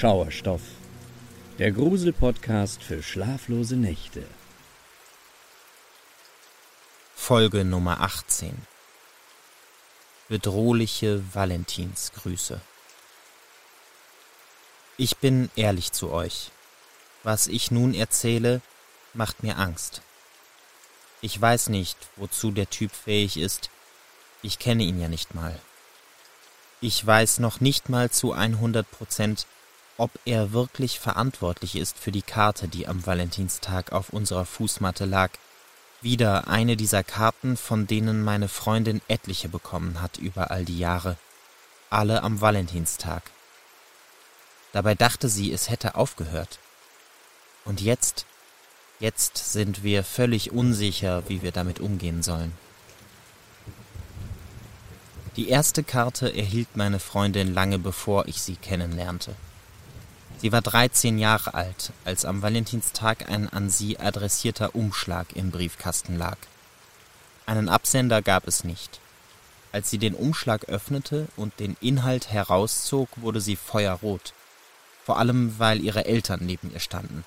Schauerstoff, der Grusel-Podcast für schlaflose Nächte. Folge Nummer 18 Bedrohliche Valentinsgrüße Ich bin ehrlich zu euch. Was ich nun erzähle, macht mir Angst. Ich weiß nicht, wozu der Typ fähig ist. Ich kenne ihn ja nicht mal. Ich weiß noch nicht mal zu 100 Prozent, ob er wirklich verantwortlich ist für die Karte, die am Valentinstag auf unserer Fußmatte lag. Wieder eine dieser Karten, von denen meine Freundin etliche bekommen hat über all die Jahre. Alle am Valentinstag. Dabei dachte sie, es hätte aufgehört. Und jetzt, jetzt sind wir völlig unsicher, wie wir damit umgehen sollen. Die erste Karte erhielt meine Freundin lange bevor ich sie kennenlernte. Sie war 13 Jahre alt, als am Valentinstag ein an sie adressierter Umschlag im Briefkasten lag. Einen Absender gab es nicht. Als sie den Umschlag öffnete und den Inhalt herauszog, wurde sie feuerrot, vor allem weil ihre Eltern neben ihr standen.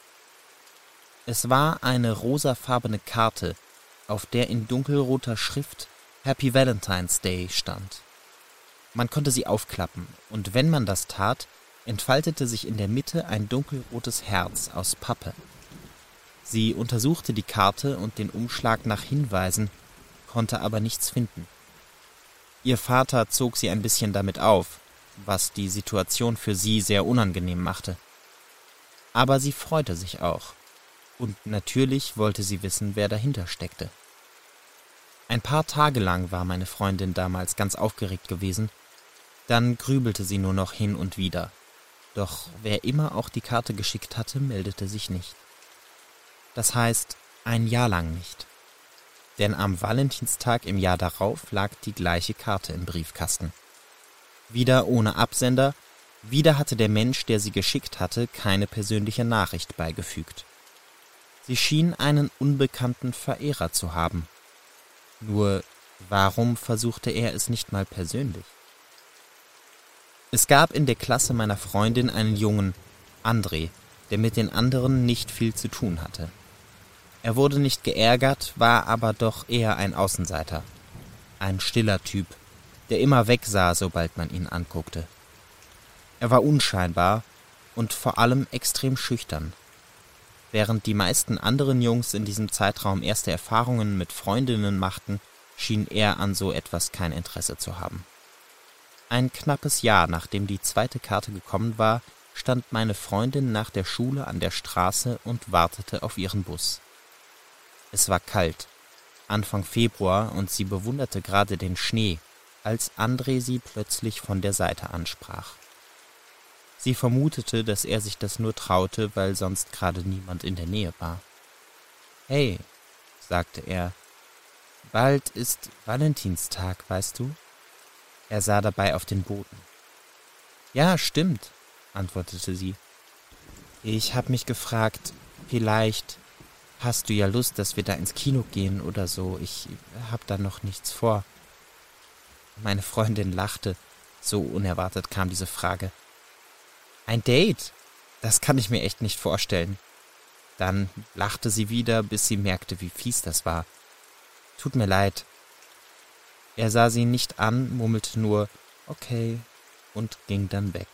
Es war eine rosafarbene Karte, auf der in dunkelroter Schrift Happy Valentine's Day stand. Man konnte sie aufklappen, und wenn man das tat, entfaltete sich in der Mitte ein dunkelrotes Herz aus Pappe. Sie untersuchte die Karte und den Umschlag nach Hinweisen, konnte aber nichts finden. Ihr Vater zog sie ein bisschen damit auf, was die Situation für sie sehr unangenehm machte. Aber sie freute sich auch, und natürlich wollte sie wissen, wer dahinter steckte. Ein paar Tage lang war meine Freundin damals ganz aufgeregt gewesen, dann grübelte sie nur noch hin und wieder. Doch wer immer auch die Karte geschickt hatte, meldete sich nicht. Das heißt, ein Jahr lang nicht. Denn am Valentinstag im Jahr darauf lag die gleiche Karte im Briefkasten. Wieder ohne Absender, wieder hatte der Mensch, der sie geschickt hatte, keine persönliche Nachricht beigefügt. Sie schien einen unbekannten Verehrer zu haben, nur warum versuchte er es nicht mal persönlich? Es gab in der Klasse meiner Freundin einen Jungen, André, der mit den anderen nicht viel zu tun hatte. Er wurde nicht geärgert, war aber doch eher ein Außenseiter. Ein stiller Typ, der immer wegsah, sobald man ihn anguckte. Er war unscheinbar und vor allem extrem schüchtern. Während die meisten anderen Jungs in diesem Zeitraum erste Erfahrungen mit Freundinnen machten, schien er an so etwas kein Interesse zu haben. Ein knappes Jahr nachdem die zweite Karte gekommen war, stand meine Freundin nach der Schule an der Straße und wartete auf ihren Bus. Es war kalt, Anfang Februar, und sie bewunderte gerade den Schnee, als André sie plötzlich von der Seite ansprach. Sie vermutete, dass er sich das nur traute, weil sonst gerade niemand in der Nähe war. Hey, sagte er, bald ist Valentinstag, weißt du? Er sah dabei auf den Boden. Ja, stimmt, antwortete sie. Ich hab mich gefragt, vielleicht hast du ja Lust, dass wir da ins Kino gehen oder so. Ich hab da noch nichts vor. Meine Freundin lachte. So unerwartet kam diese Frage. Ein Date? Das kann ich mir echt nicht vorstellen. Dann lachte sie wieder, bis sie merkte, wie fies das war. Tut mir leid. Er sah sie nicht an, murmelte nur Okay und ging dann weg.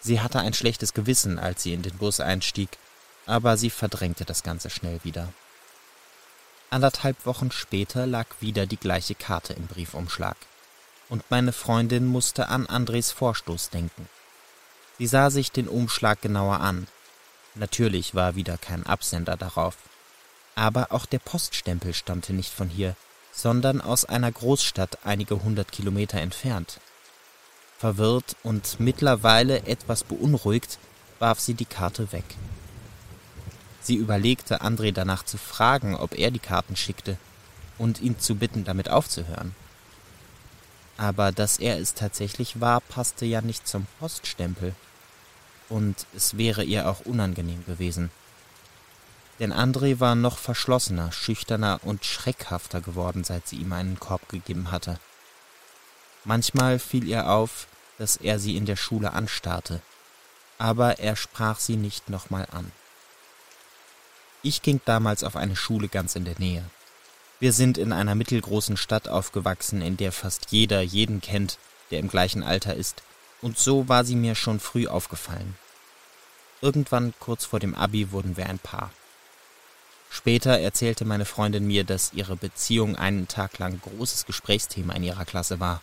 Sie hatte ein schlechtes Gewissen, als sie in den Bus einstieg, aber sie verdrängte das Ganze schnell wieder. Anderthalb Wochen später lag wieder die gleiche Karte im Briefumschlag, und meine Freundin musste an Andres Vorstoß denken. Sie sah sich den Umschlag genauer an. Natürlich war wieder kein Absender darauf. Aber auch der Poststempel stammte nicht von hier, sondern aus einer Großstadt einige hundert Kilometer entfernt. Verwirrt und mittlerweile etwas beunruhigt, warf sie die Karte weg. Sie überlegte, André danach zu fragen, ob er die Karten schickte und ihn zu bitten, damit aufzuhören. Aber dass er es tatsächlich war, passte ja nicht zum Poststempel und es wäre ihr auch unangenehm gewesen. Denn André war noch verschlossener, schüchterner und schreckhafter geworden, seit sie ihm einen Korb gegeben hatte. Manchmal fiel ihr auf, dass er sie in der Schule anstarrte, aber er sprach sie nicht nochmal an. Ich ging damals auf eine Schule ganz in der Nähe. Wir sind in einer mittelgroßen Stadt aufgewachsen, in der fast jeder jeden kennt, der im gleichen Alter ist, und so war sie mir schon früh aufgefallen. Irgendwann kurz vor dem Abi wurden wir ein Paar. Später erzählte meine Freundin mir, dass ihre Beziehung einen Tag lang großes Gesprächsthema in ihrer Klasse war.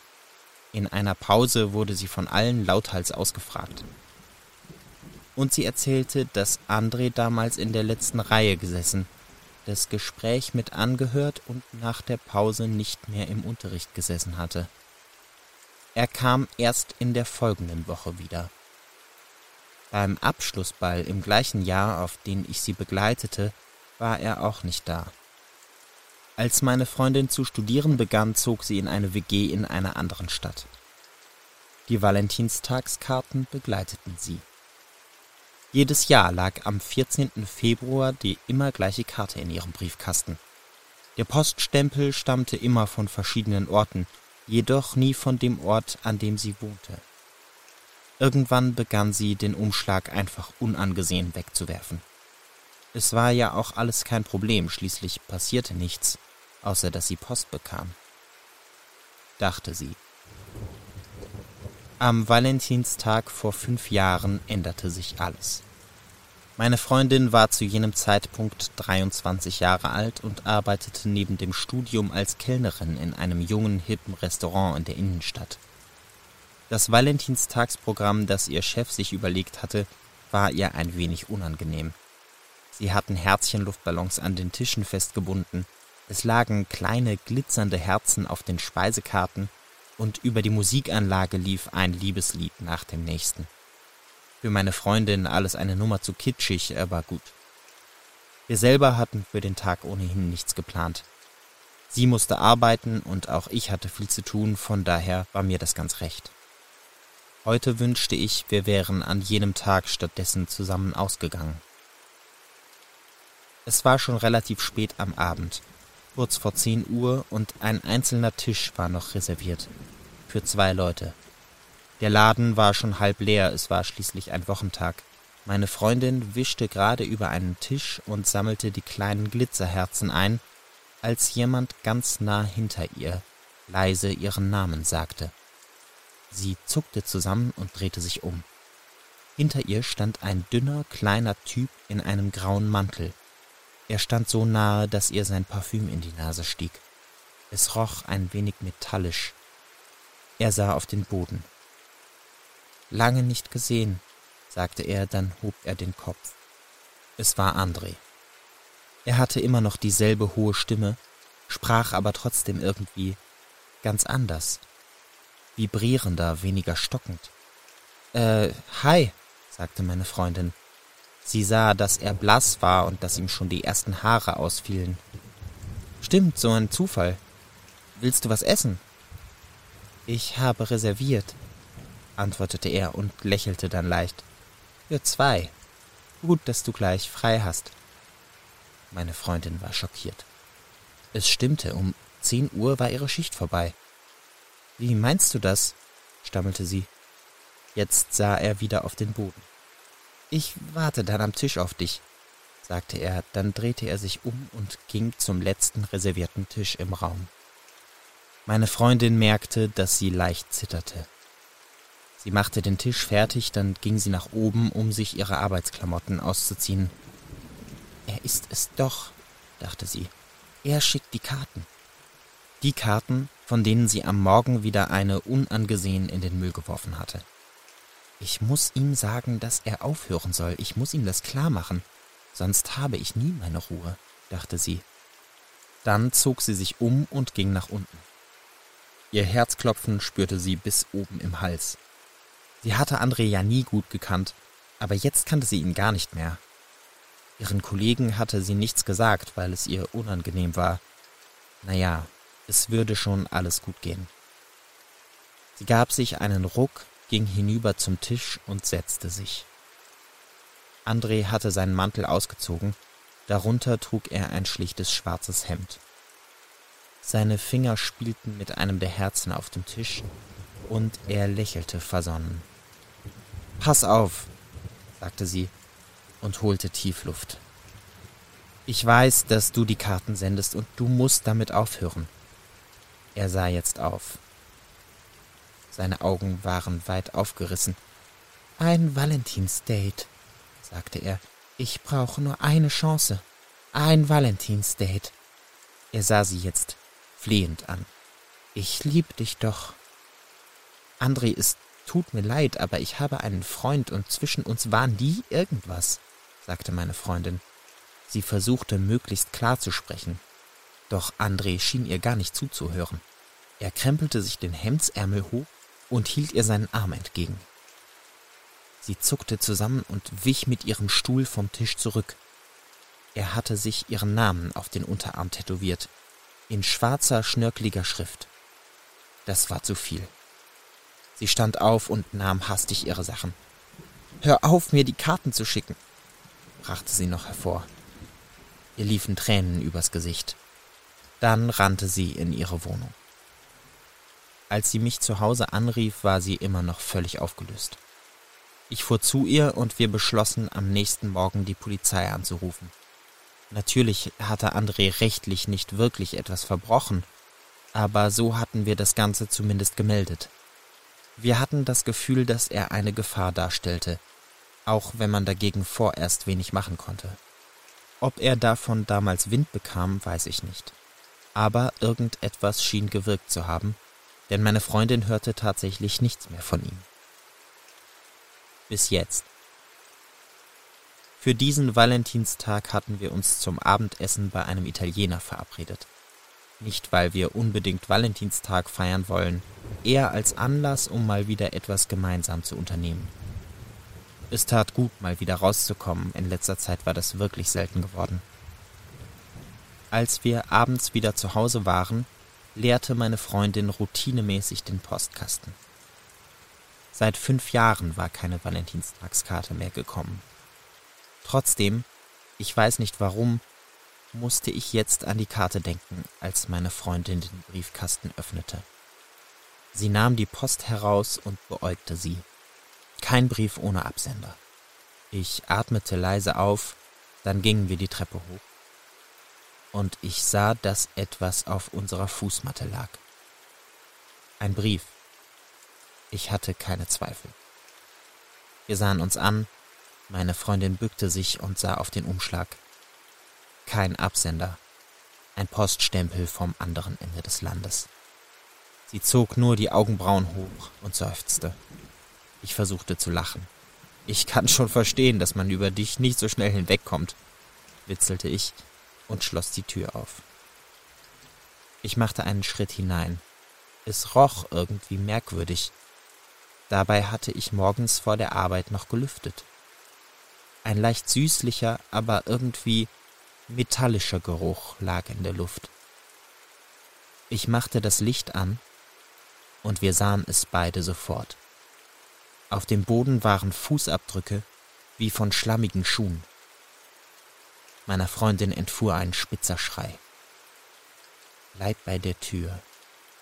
In einer Pause wurde sie von allen lauthals ausgefragt. Und sie erzählte, dass André damals in der letzten Reihe gesessen, das Gespräch mit angehört und nach der Pause nicht mehr im Unterricht gesessen hatte. Er kam erst in der folgenden Woche wieder. Beim Abschlussball im gleichen Jahr, auf den ich sie begleitete, war er auch nicht da. Als meine Freundin zu studieren begann, zog sie in eine WG in einer anderen Stadt. Die Valentinstagskarten begleiteten sie. Jedes Jahr lag am 14. Februar die immer gleiche Karte in ihrem Briefkasten. Der Poststempel stammte immer von verschiedenen Orten, jedoch nie von dem Ort, an dem sie wohnte. Irgendwann begann sie, den Umschlag einfach unangesehen wegzuwerfen. Es war ja auch alles kein Problem, schließlich passierte nichts, außer dass sie Post bekam. Dachte sie. Am Valentinstag vor fünf Jahren änderte sich alles. Meine Freundin war zu jenem Zeitpunkt 23 Jahre alt und arbeitete neben dem Studium als Kellnerin in einem jungen, hippen Restaurant in der Innenstadt. Das Valentinstagsprogramm, das ihr Chef sich überlegt hatte, war ihr ein wenig unangenehm. Sie hatten Herzchenluftballons an den Tischen festgebunden, es lagen kleine glitzernde Herzen auf den Speisekarten und über die Musikanlage lief ein Liebeslied nach dem nächsten. Für meine Freundin alles eine Nummer zu kitschig, aber gut. Wir selber hatten für den Tag ohnehin nichts geplant. Sie musste arbeiten und auch ich hatte viel zu tun, von daher war mir das ganz recht. Heute wünschte ich, wir wären an jenem Tag stattdessen zusammen ausgegangen. Es war schon relativ spät am Abend, kurz vor zehn Uhr, und ein einzelner Tisch war noch reserviert. Für zwei Leute. Der Laden war schon halb leer, es war schließlich ein Wochentag. Meine Freundin wischte gerade über einen Tisch und sammelte die kleinen Glitzerherzen ein, als jemand ganz nah hinter ihr leise ihren Namen sagte. Sie zuckte zusammen und drehte sich um. Hinter ihr stand ein dünner, kleiner Typ in einem grauen Mantel. Er stand so nahe, dass ihr sein Parfüm in die Nase stieg. Es roch ein wenig metallisch. Er sah auf den Boden. Lange nicht gesehen, sagte er, dann hob er den Kopf. Es war André. Er hatte immer noch dieselbe hohe Stimme, sprach aber trotzdem irgendwie ganz anders, vibrierender, weniger stockend. Äh, hi, sagte meine Freundin. Sie sah, dass er blass war und dass ihm schon die ersten Haare ausfielen. Stimmt, so ein Zufall. Willst du was essen? Ich habe reserviert, antwortete er und lächelte dann leicht. Für zwei. Gut, dass du gleich frei hast. Meine Freundin war schockiert. Es stimmte, um zehn Uhr war ihre Schicht vorbei. Wie meinst du das? stammelte sie. Jetzt sah er wieder auf den Boden. Ich warte dann am Tisch auf dich, sagte er, dann drehte er sich um und ging zum letzten reservierten Tisch im Raum. Meine Freundin merkte, dass sie leicht zitterte. Sie machte den Tisch fertig, dann ging sie nach oben, um sich ihre Arbeitsklamotten auszuziehen. Er ist es doch, dachte sie. Er schickt die Karten. Die Karten, von denen sie am Morgen wieder eine unangesehen in den Müll geworfen hatte. Ich muss ihm sagen, dass er aufhören soll. Ich muss ihm das klar machen. Sonst habe ich nie meine Ruhe, dachte sie. Dann zog sie sich um und ging nach unten. Ihr Herzklopfen spürte sie bis oben im Hals. Sie hatte André ja nie gut gekannt, aber jetzt kannte sie ihn gar nicht mehr. Ihren Kollegen hatte sie nichts gesagt, weil es ihr unangenehm war. Naja, es würde schon alles gut gehen. Sie gab sich einen Ruck, ging hinüber zum Tisch und setzte sich. André hatte seinen Mantel ausgezogen, darunter trug er ein schlichtes schwarzes Hemd. Seine Finger spielten mit einem der Herzen auf dem Tisch, und er lächelte versonnen. Pass auf, sagte sie und holte tief Luft. Ich weiß, dass du die Karten sendest und du musst damit aufhören. Er sah jetzt auf. Seine Augen waren weit aufgerissen. Ein Valentinsdate, sagte er. Ich brauche nur eine Chance. Ein Valentinsdate. Er sah sie jetzt flehend an. Ich lieb dich doch. André, es tut mir leid, aber ich habe einen Freund und zwischen uns war nie irgendwas, sagte meine Freundin. Sie versuchte möglichst klar zu sprechen, doch André schien ihr gar nicht zuzuhören. Er krempelte sich den Hemdsärmel hoch und hielt ihr seinen Arm entgegen. Sie zuckte zusammen und wich mit ihrem Stuhl vom Tisch zurück. Er hatte sich ihren Namen auf den Unterarm tätowiert, in schwarzer, schnörkeliger Schrift. Das war zu viel. Sie stand auf und nahm hastig ihre Sachen. Hör auf, mir die Karten zu schicken, brachte sie noch hervor. Ihr liefen Tränen übers Gesicht. Dann rannte sie in ihre Wohnung. Als sie mich zu Hause anrief, war sie immer noch völlig aufgelöst. Ich fuhr zu ihr und wir beschlossen, am nächsten Morgen die Polizei anzurufen. Natürlich hatte André rechtlich nicht wirklich etwas verbrochen, aber so hatten wir das Ganze zumindest gemeldet. Wir hatten das Gefühl, dass er eine Gefahr darstellte, auch wenn man dagegen vorerst wenig machen konnte. Ob er davon damals Wind bekam, weiß ich nicht. Aber irgendetwas schien gewirkt zu haben, denn meine Freundin hörte tatsächlich nichts mehr von ihm. Bis jetzt. Für diesen Valentinstag hatten wir uns zum Abendessen bei einem Italiener verabredet. Nicht, weil wir unbedingt Valentinstag feiern wollen, eher als Anlass, um mal wieder etwas gemeinsam zu unternehmen. Es tat gut, mal wieder rauszukommen, in letzter Zeit war das wirklich selten geworden. Als wir abends wieder zu Hause waren, leerte meine Freundin routinemäßig den Postkasten. Seit fünf Jahren war keine Valentinstagskarte mehr gekommen. Trotzdem, ich weiß nicht warum, musste ich jetzt an die Karte denken, als meine Freundin den Briefkasten öffnete. Sie nahm die Post heraus und beäugte sie. Kein Brief ohne Absender. Ich atmete leise auf, dann gingen wir die Treppe hoch. Und ich sah, dass etwas auf unserer Fußmatte lag. Ein Brief. Ich hatte keine Zweifel. Wir sahen uns an, meine Freundin bückte sich und sah auf den Umschlag. Kein Absender, ein Poststempel vom anderen Ende des Landes. Sie zog nur die Augenbrauen hoch und seufzte. Ich versuchte zu lachen. Ich kann schon verstehen, dass man über dich nicht so schnell hinwegkommt, witzelte ich und schloss die Tür auf. Ich machte einen Schritt hinein. Es roch irgendwie merkwürdig. Dabei hatte ich morgens vor der Arbeit noch gelüftet. Ein leicht süßlicher, aber irgendwie metallischer Geruch lag in der Luft. Ich machte das Licht an, und wir sahen es beide sofort. Auf dem Boden waren Fußabdrücke wie von schlammigen Schuhen. Meiner Freundin entfuhr ein spitzer Schrei. Bleib bei der Tür,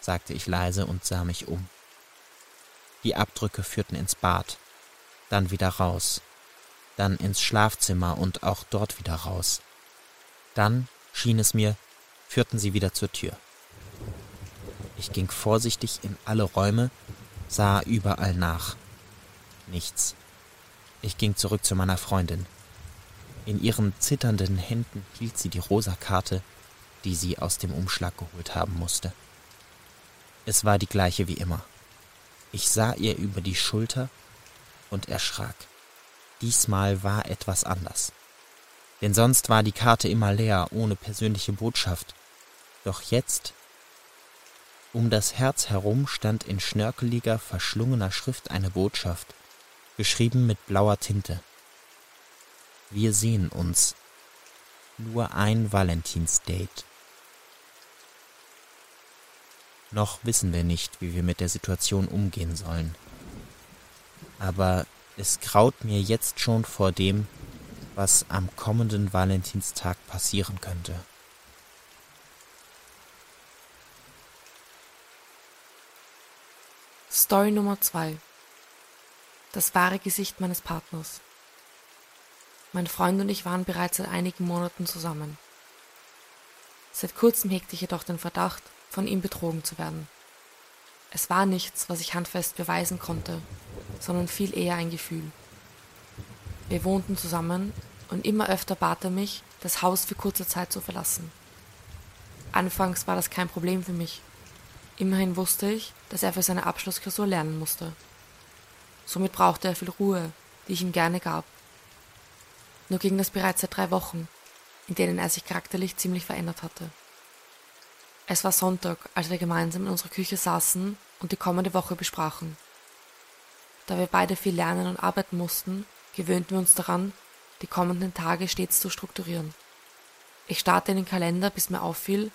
sagte ich leise und sah mich um. Die Abdrücke führten ins Bad, dann wieder raus, dann ins Schlafzimmer und auch dort wieder raus. Dann, schien es mir, führten sie wieder zur Tür. Ich ging vorsichtig in alle Räume, sah überall nach. Nichts. Ich ging zurück zu meiner Freundin. In ihren zitternden Händen hielt sie die rosa Karte, die sie aus dem Umschlag geholt haben musste. Es war die gleiche wie immer. Ich sah ihr über die Schulter und erschrak. Diesmal war etwas anders. Denn sonst war die Karte immer leer, ohne persönliche Botschaft. Doch jetzt um das Herz herum stand in schnörkeliger, verschlungener Schrift eine Botschaft, geschrieben mit blauer Tinte. Wir sehen uns. Nur ein Valentinsdate. Noch wissen wir nicht, wie wir mit der Situation umgehen sollen. Aber es graut mir jetzt schon vor dem, was am kommenden Valentinstag passieren könnte. Story Nummer 2 Das wahre Gesicht meines Partners Mein Freund und ich waren bereits seit einigen Monaten zusammen. Seit kurzem hegte ich jedoch den Verdacht, von ihm betrogen zu werden. Es war nichts, was ich handfest beweisen konnte, sondern viel eher ein Gefühl. Wir wohnten zusammen und immer öfter bat er mich, das Haus für kurze Zeit zu verlassen. Anfangs war das kein Problem für mich. Immerhin wusste ich, dass er für seine Abschlussklausur lernen musste. Somit brauchte er viel Ruhe, die ich ihm gerne gab. Nur ging das bereits seit drei Wochen, in denen er sich charakterlich ziemlich verändert hatte. Es war Sonntag, als wir gemeinsam in unserer Küche saßen und die kommende Woche besprachen. Da wir beide viel lernen und arbeiten mussten, gewöhnten wir uns daran, die kommenden Tage stets zu strukturieren. Ich starrte in den Kalender, bis mir auffiel,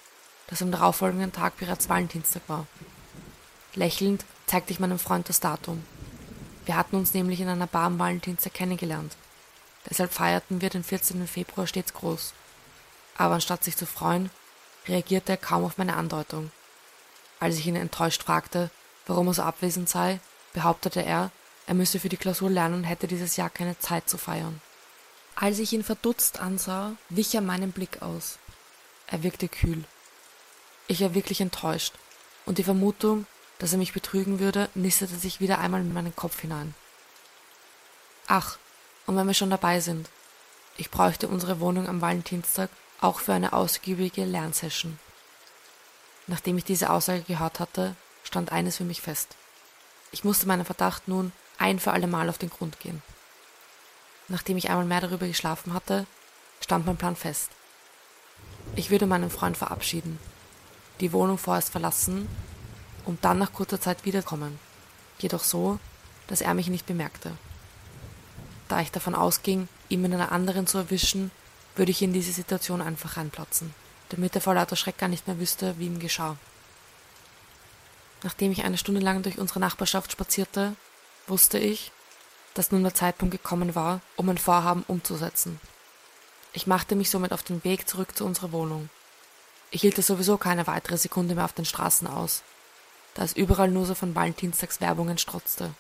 dass am darauffolgenden Tag bereits Valentinstag war. Lächelnd zeigte ich meinem Freund das Datum. Wir hatten uns nämlich in einer Bar am Valentinstag kennengelernt. Deshalb feierten wir den 14. Februar stets groß. Aber anstatt sich zu freuen, reagierte er kaum auf meine Andeutung. Als ich ihn enttäuscht fragte, warum er so abwesend sei, behauptete er, er müsse für die Klausur lernen und hätte dieses Jahr keine Zeit zu feiern. Als ich ihn verdutzt ansah, wich er meinen Blick aus. Er wirkte kühl. Ich war wirklich enttäuscht, und die Vermutung, dass er mich betrügen würde, nistete sich wieder einmal in meinen Kopf hinein. Ach, und wenn wir schon dabei sind, ich bräuchte unsere Wohnung am Valentinstag auch für eine ausgiebige Lernsession. Nachdem ich diese Aussage gehört hatte, stand eines für mich fest. Ich musste meinem Verdacht nun ein für alle Mal auf den Grund gehen. Nachdem ich einmal mehr darüber geschlafen hatte, stand mein Plan fest. Ich würde meinen Freund verabschieden, die Wohnung vorerst verlassen und dann nach kurzer Zeit wiederkommen, jedoch so, dass er mich nicht bemerkte. Da ich davon ausging, ihn in einer anderen zu erwischen, würde ich in diese Situation einfach reinplatzen, damit er vor lauter Schreck gar nicht mehr wüsste, wie ihm geschah. Nachdem ich eine Stunde lang durch unsere Nachbarschaft spazierte, wusste ich, dass nun der Zeitpunkt gekommen war, um mein Vorhaben umzusetzen. Ich machte mich somit auf den Weg zurück zu unserer Wohnung. Ich hielt sowieso keine weitere Sekunde mehr auf den Straßen aus, da es überall nur so von Valentinstagswerbungen strotzte.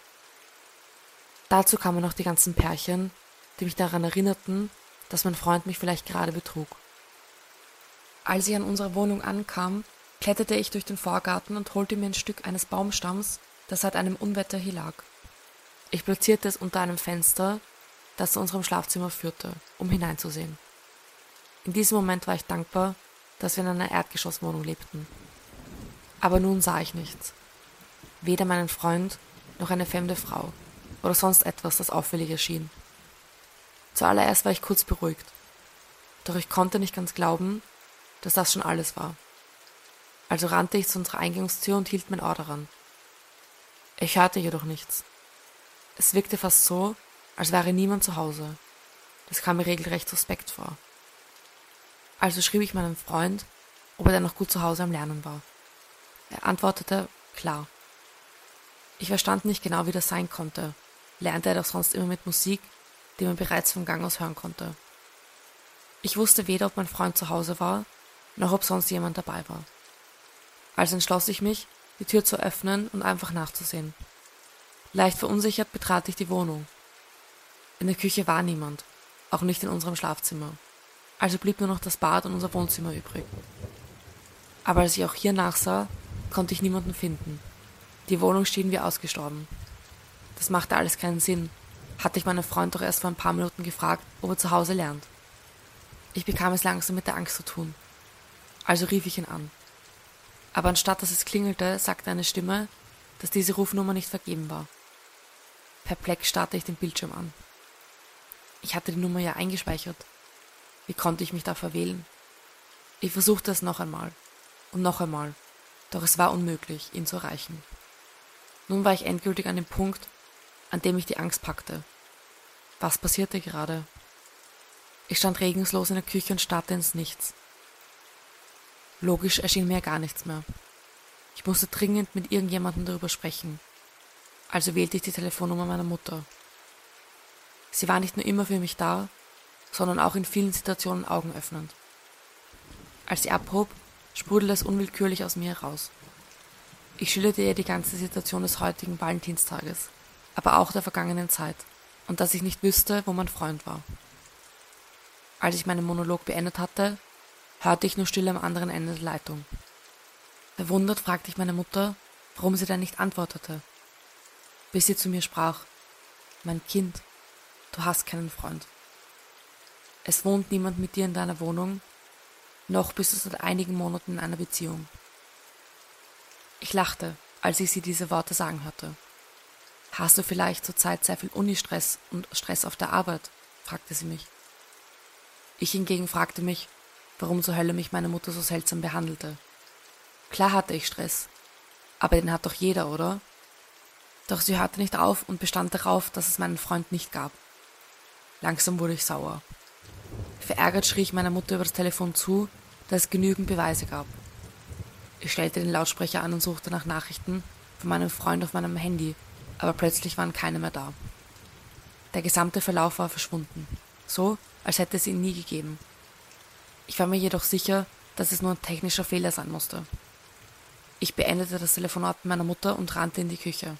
Dazu kamen noch die ganzen Pärchen, die mich daran erinnerten, dass mein Freund mich vielleicht gerade betrug. Als ich an unserer Wohnung ankam, kletterte ich durch den Vorgarten und holte mir ein Stück eines Baumstamms, das seit einem Unwetter hier lag. Ich platzierte es unter einem Fenster, das zu unserem Schlafzimmer führte, um hineinzusehen. In diesem Moment war ich dankbar, dass wir in einer Erdgeschosswohnung lebten. Aber nun sah ich nichts. Weder meinen Freund noch eine fremde Frau oder sonst etwas, das auffällig erschien. Zuallererst war ich kurz beruhigt, doch ich konnte nicht ganz glauben, dass das schon alles war. Also rannte ich zu unserer Eingangstür und hielt mein Ohr daran. Ich hörte jedoch nichts. Es wirkte fast so, als wäre niemand zu Hause. Das kam mir regelrecht suspekt vor. Also schrieb ich meinem Freund, ob er denn noch gut zu Hause am Lernen war. Er antwortete, klar. Ich verstand nicht genau, wie das sein konnte, lernte er doch sonst immer mit Musik, die man bereits vom Gang aus hören konnte. Ich wusste weder, ob mein Freund zu Hause war, noch ob sonst jemand dabei war. Also entschloss ich mich, die Tür zu öffnen und einfach nachzusehen. Leicht verunsichert betrat ich die Wohnung. In der Küche war niemand, auch nicht in unserem Schlafzimmer. Also blieb nur noch das Bad und unser Wohnzimmer übrig. Aber als ich auch hier nachsah, konnte ich niemanden finden. Die Wohnung schien wie ausgestorben. Das machte alles keinen Sinn. Hatte ich meinen Freund doch erst vor ein paar Minuten gefragt, ob er zu Hause lernt. Ich bekam es langsam mit der Angst zu tun. Also rief ich ihn an. Aber anstatt dass es klingelte, sagte eine Stimme, dass diese Rufnummer nicht vergeben war. Perplex starrte ich den Bildschirm an. Ich hatte die Nummer ja eingespeichert. Wie konnte ich mich da verwählen? Ich versuchte es noch einmal und noch einmal, doch es war unmöglich, ihn zu erreichen. Nun war ich endgültig an dem Punkt, an dem mich die Angst packte. Was passierte gerade? Ich stand regungslos in der Küche und starrte ins Nichts. Logisch erschien mir gar nichts mehr. Ich musste dringend mit irgendjemandem darüber sprechen, also wählte ich die Telefonnummer meiner Mutter. Sie war nicht nur immer für mich da, sondern auch in vielen Situationen augenöffnend. Als sie abhob, sprudelte es unwillkürlich aus mir heraus. Ich schilderte ihr die ganze Situation des heutigen Valentinstages, aber auch der vergangenen Zeit und dass ich nicht wüsste, wo mein Freund war. Als ich meinen Monolog beendet hatte, hörte ich nur Stille am anderen Ende der Leitung. Verwundert fragte ich meine Mutter, warum sie denn nicht antwortete, bis sie zu mir sprach. Mein Kind, du hast keinen Freund. Es wohnt niemand mit dir in deiner Wohnung, noch bist du seit einigen Monaten in einer Beziehung. Ich lachte, als ich sie diese Worte sagen hörte. Hast du vielleicht zurzeit sehr viel Unistress und Stress auf der Arbeit? fragte sie mich. Ich hingegen fragte mich, warum zur Hölle mich meine Mutter so seltsam behandelte. Klar hatte ich Stress, aber den hat doch jeder, oder? Doch sie hörte nicht auf und bestand darauf, dass es meinen Freund nicht gab. Langsam wurde ich sauer. Verärgert schrie ich meiner Mutter über das Telefon zu, dass es genügend Beweise gab. Ich stellte den Lautsprecher an und suchte nach Nachrichten von meinem Freund auf meinem Handy, aber plötzlich waren keine mehr da. Der gesamte Verlauf war verschwunden, so als hätte es ihn nie gegeben. Ich war mir jedoch sicher, dass es nur ein technischer Fehler sein musste. Ich beendete das Telefonat meiner Mutter und rannte in die Küche.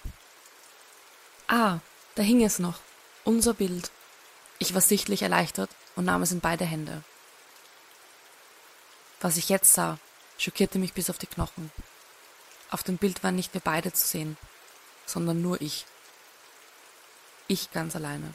Ah, da hing es noch. Unser Bild. Ich war sichtlich erleichtert und nahm es in beide Hände. Was ich jetzt sah, schockierte mich bis auf die Knochen. Auf dem Bild waren nicht mehr beide zu sehen, sondern nur ich. Ich ganz alleine.